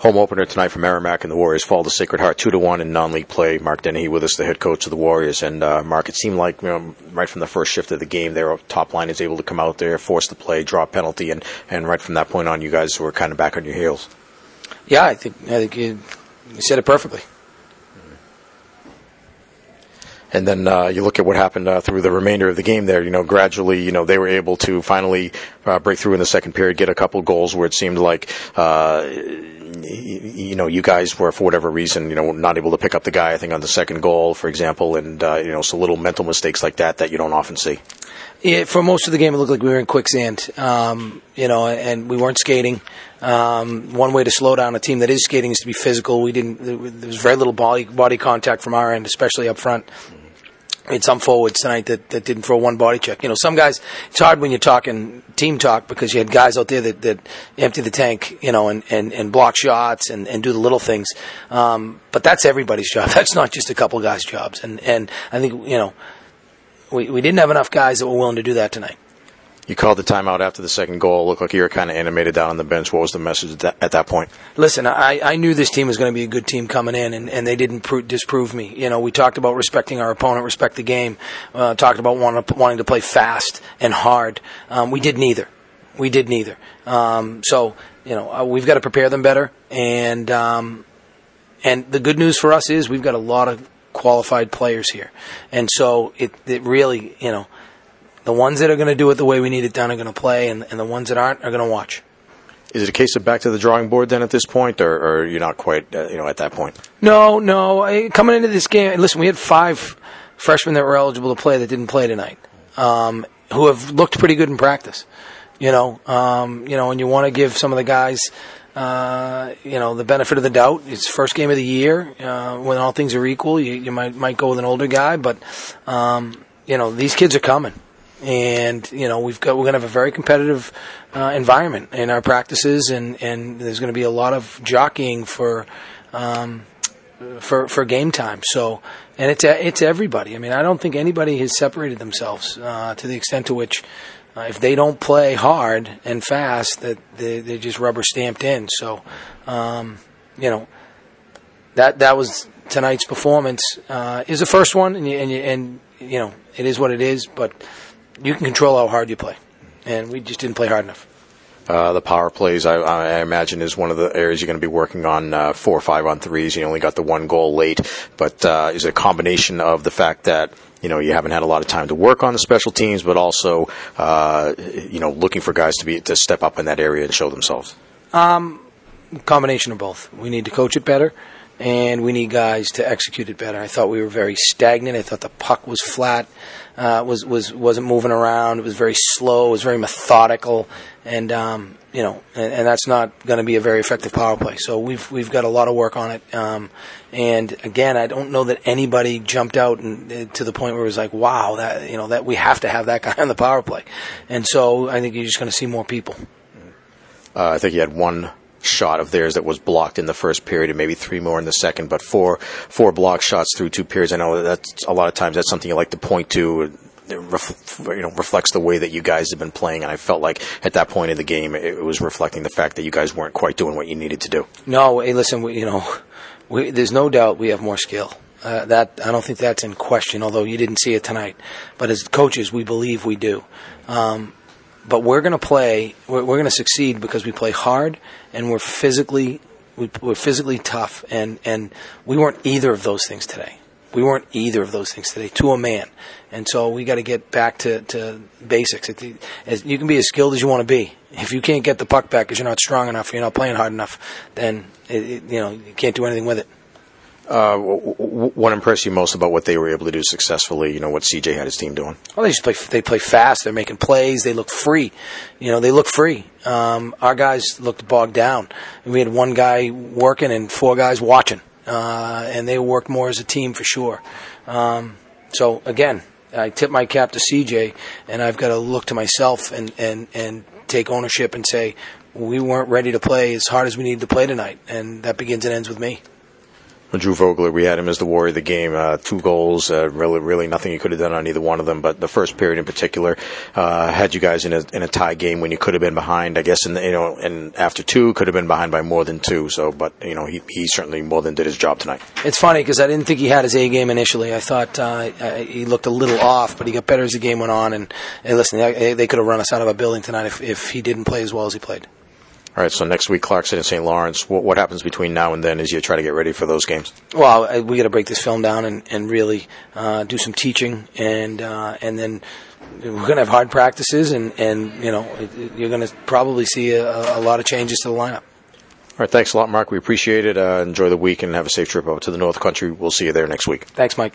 home opener tonight for Merrimack and the Warriors fall to Sacred Heart two to one in non-league play. Mark Dennehy with us, the head coach of the Warriors, and uh, Mark. It seemed like you know, right from the first shift of the game, their top line is able to come out there, force the play, draw a penalty, and and right from that point on, you guys were kind of back on your heels. Yeah, I think I think you, you said it perfectly. And then uh, you look at what happened uh, through the remainder of the game. There, you know, gradually, you know, they were able to finally uh, break through in the second period, get a couple goals where it seemed like uh, you know, you guys were for whatever reason, you know, not able to pick up the guy. I think on the second goal, for example, and uh, you know, so little mental mistakes like that that you don't often see. Yeah, for most of the game, it looked like we were in quicksand. Um, you know, and we weren't skating. Um, one way to slow down a team that is skating is to be physical. We didn't. There was very little body body contact from our end, especially up front had some forwards tonight that, that didn't throw one body check. You know, some guys, it's hard when you're talking team talk because you had guys out there that, that empty the tank, you know, and, and, and block shots and, and do the little things. Um, but that's everybody's job. That's not just a couple guys' jobs. And, and I think, you know, we, we didn't have enough guys that were willing to do that tonight. You called the timeout after the second goal. Looked like you were kind of animated down on the bench. What was the message at that, at that point? Listen, I, I knew this team was going to be a good team coming in, and, and they didn't pro- disprove me. You know, we talked about respecting our opponent, respect the game. Uh, talked about wanting to, wanting to play fast and hard. Um, we did neither. We did neither. Um, so you know, uh, we've got to prepare them better. And um, and the good news for us is we've got a lot of qualified players here, and so it it really you know the ones that are going to do it the way we need it done are going to play, and, and the ones that aren't are going to watch. Is it a case of back to the drawing board then at this point, or, or you're not quite uh, you know at that point? No, no. I, coming into this game, listen, we had five freshmen that were eligible to play that didn't play tonight, um, who have looked pretty good in practice. You know, um, you know, and you want to give some of the guys. Uh, you know the benefit of the doubt. It's first game of the year. Uh, when all things are equal, you, you might might go with an older guy, but um, you know these kids are coming and you know we've got we're going to have a very competitive uh, environment in our practices, and and there's going to be a lot of jockeying for. Um, for for game time, so and it's it's everybody. I mean, I don't think anybody has separated themselves uh, to the extent to which uh, if they don't play hard and fast, that they, they're just rubber stamped in. So, um, you know, that that was tonight's performance uh, is the first one, and you, and, you, and you know it is what it is. But you can control how hard you play, and we just didn't play hard enough. Uh, the power plays, I, I, imagine, is one of the areas you're going to be working on uh, four or five on threes. You only got the one goal late, but uh, is it a combination of the fact that you know you haven't had a lot of time to work on the special teams, but also uh, you know looking for guys to be to step up in that area and show themselves? Um, combination of both. We need to coach it better and we need guys to execute it better. I thought we were very stagnant. I thought the puck was flat, uh, was was wasn't moving around. It was very slow. It was very methodical, and um, you know, and, and that's not going to be a very effective power play. So we've we've got a lot of work on it. Um, and again, I don't know that anybody jumped out and, uh, to the point where it was like, wow, that you know that we have to have that guy on the power play. And so I think you're just going to see more people. Uh, I think you had one shot of theirs that was blocked in the first period and maybe three more in the second, but four four block shots through two periods. I know that's a lot of times that's something you like to point to. Ref, you know, reflects the way that you guys have been playing, and I felt like at that point in the game, it was reflecting the fact that you guys weren't quite doing what you needed to do. No, hey, listen, we, you know, we, there's no doubt we have more skill. Uh, that I don't think that's in question. Although you didn't see it tonight, but as coaches, we believe we do. Um, but we're going to play. We're, we're going to succeed because we play hard and we're physically we, we're physically tough, and and we weren't either of those things today. We weren't either of those things today to a man, and so we got to get back to, to basics. As you can be as skilled as you want to be. If you can't get the puck back because you're not strong enough, you're not playing hard enough, then it, it, you know you can't do anything with it. Uh, what impressed you most about what they were able to do successfully? You know what CJ had his team doing. Well, they just play. They play fast. They're making plays. They look free. You know, they look free. Um, our guys looked bogged down. We had one guy working and four guys watching, uh, and they worked more as a team for sure. Um, so again, I tip my cap to CJ, and I've got to look to myself and and and take ownership and say we weren't ready to play as hard as we needed to play tonight, and that begins and ends with me. Drew Vogler, we had him as the warrior of the game. Uh, two goals, uh, really, really nothing you could have done on either one of them. But the first period in particular uh, had you guys in a in a tie game when you could have been behind. I guess, the, you know, and after two, could have been behind by more than two. So, but you know, he he certainly more than did his job tonight. It's funny because I didn't think he had his A game initially. I thought uh, he looked a little off, but he got better as the game went on. And, and listen, they, they could have run us out of a building tonight if if he didn't play as well as he played. All right, so next week, Clarkson and St. Lawrence. What, what, happens between now and then as you try to get ready for those games? Well, we got to break this film down and, and really uh, do some teaching, and uh, and then we're going to have hard practices, and, and you know you're going to probably see a, a, lot of changes to the lineup. All right, thanks a lot, Mark. We appreciate it. Uh, enjoy the week and have a safe trip over to the North Country. We'll see you there next week. Thanks, Mike.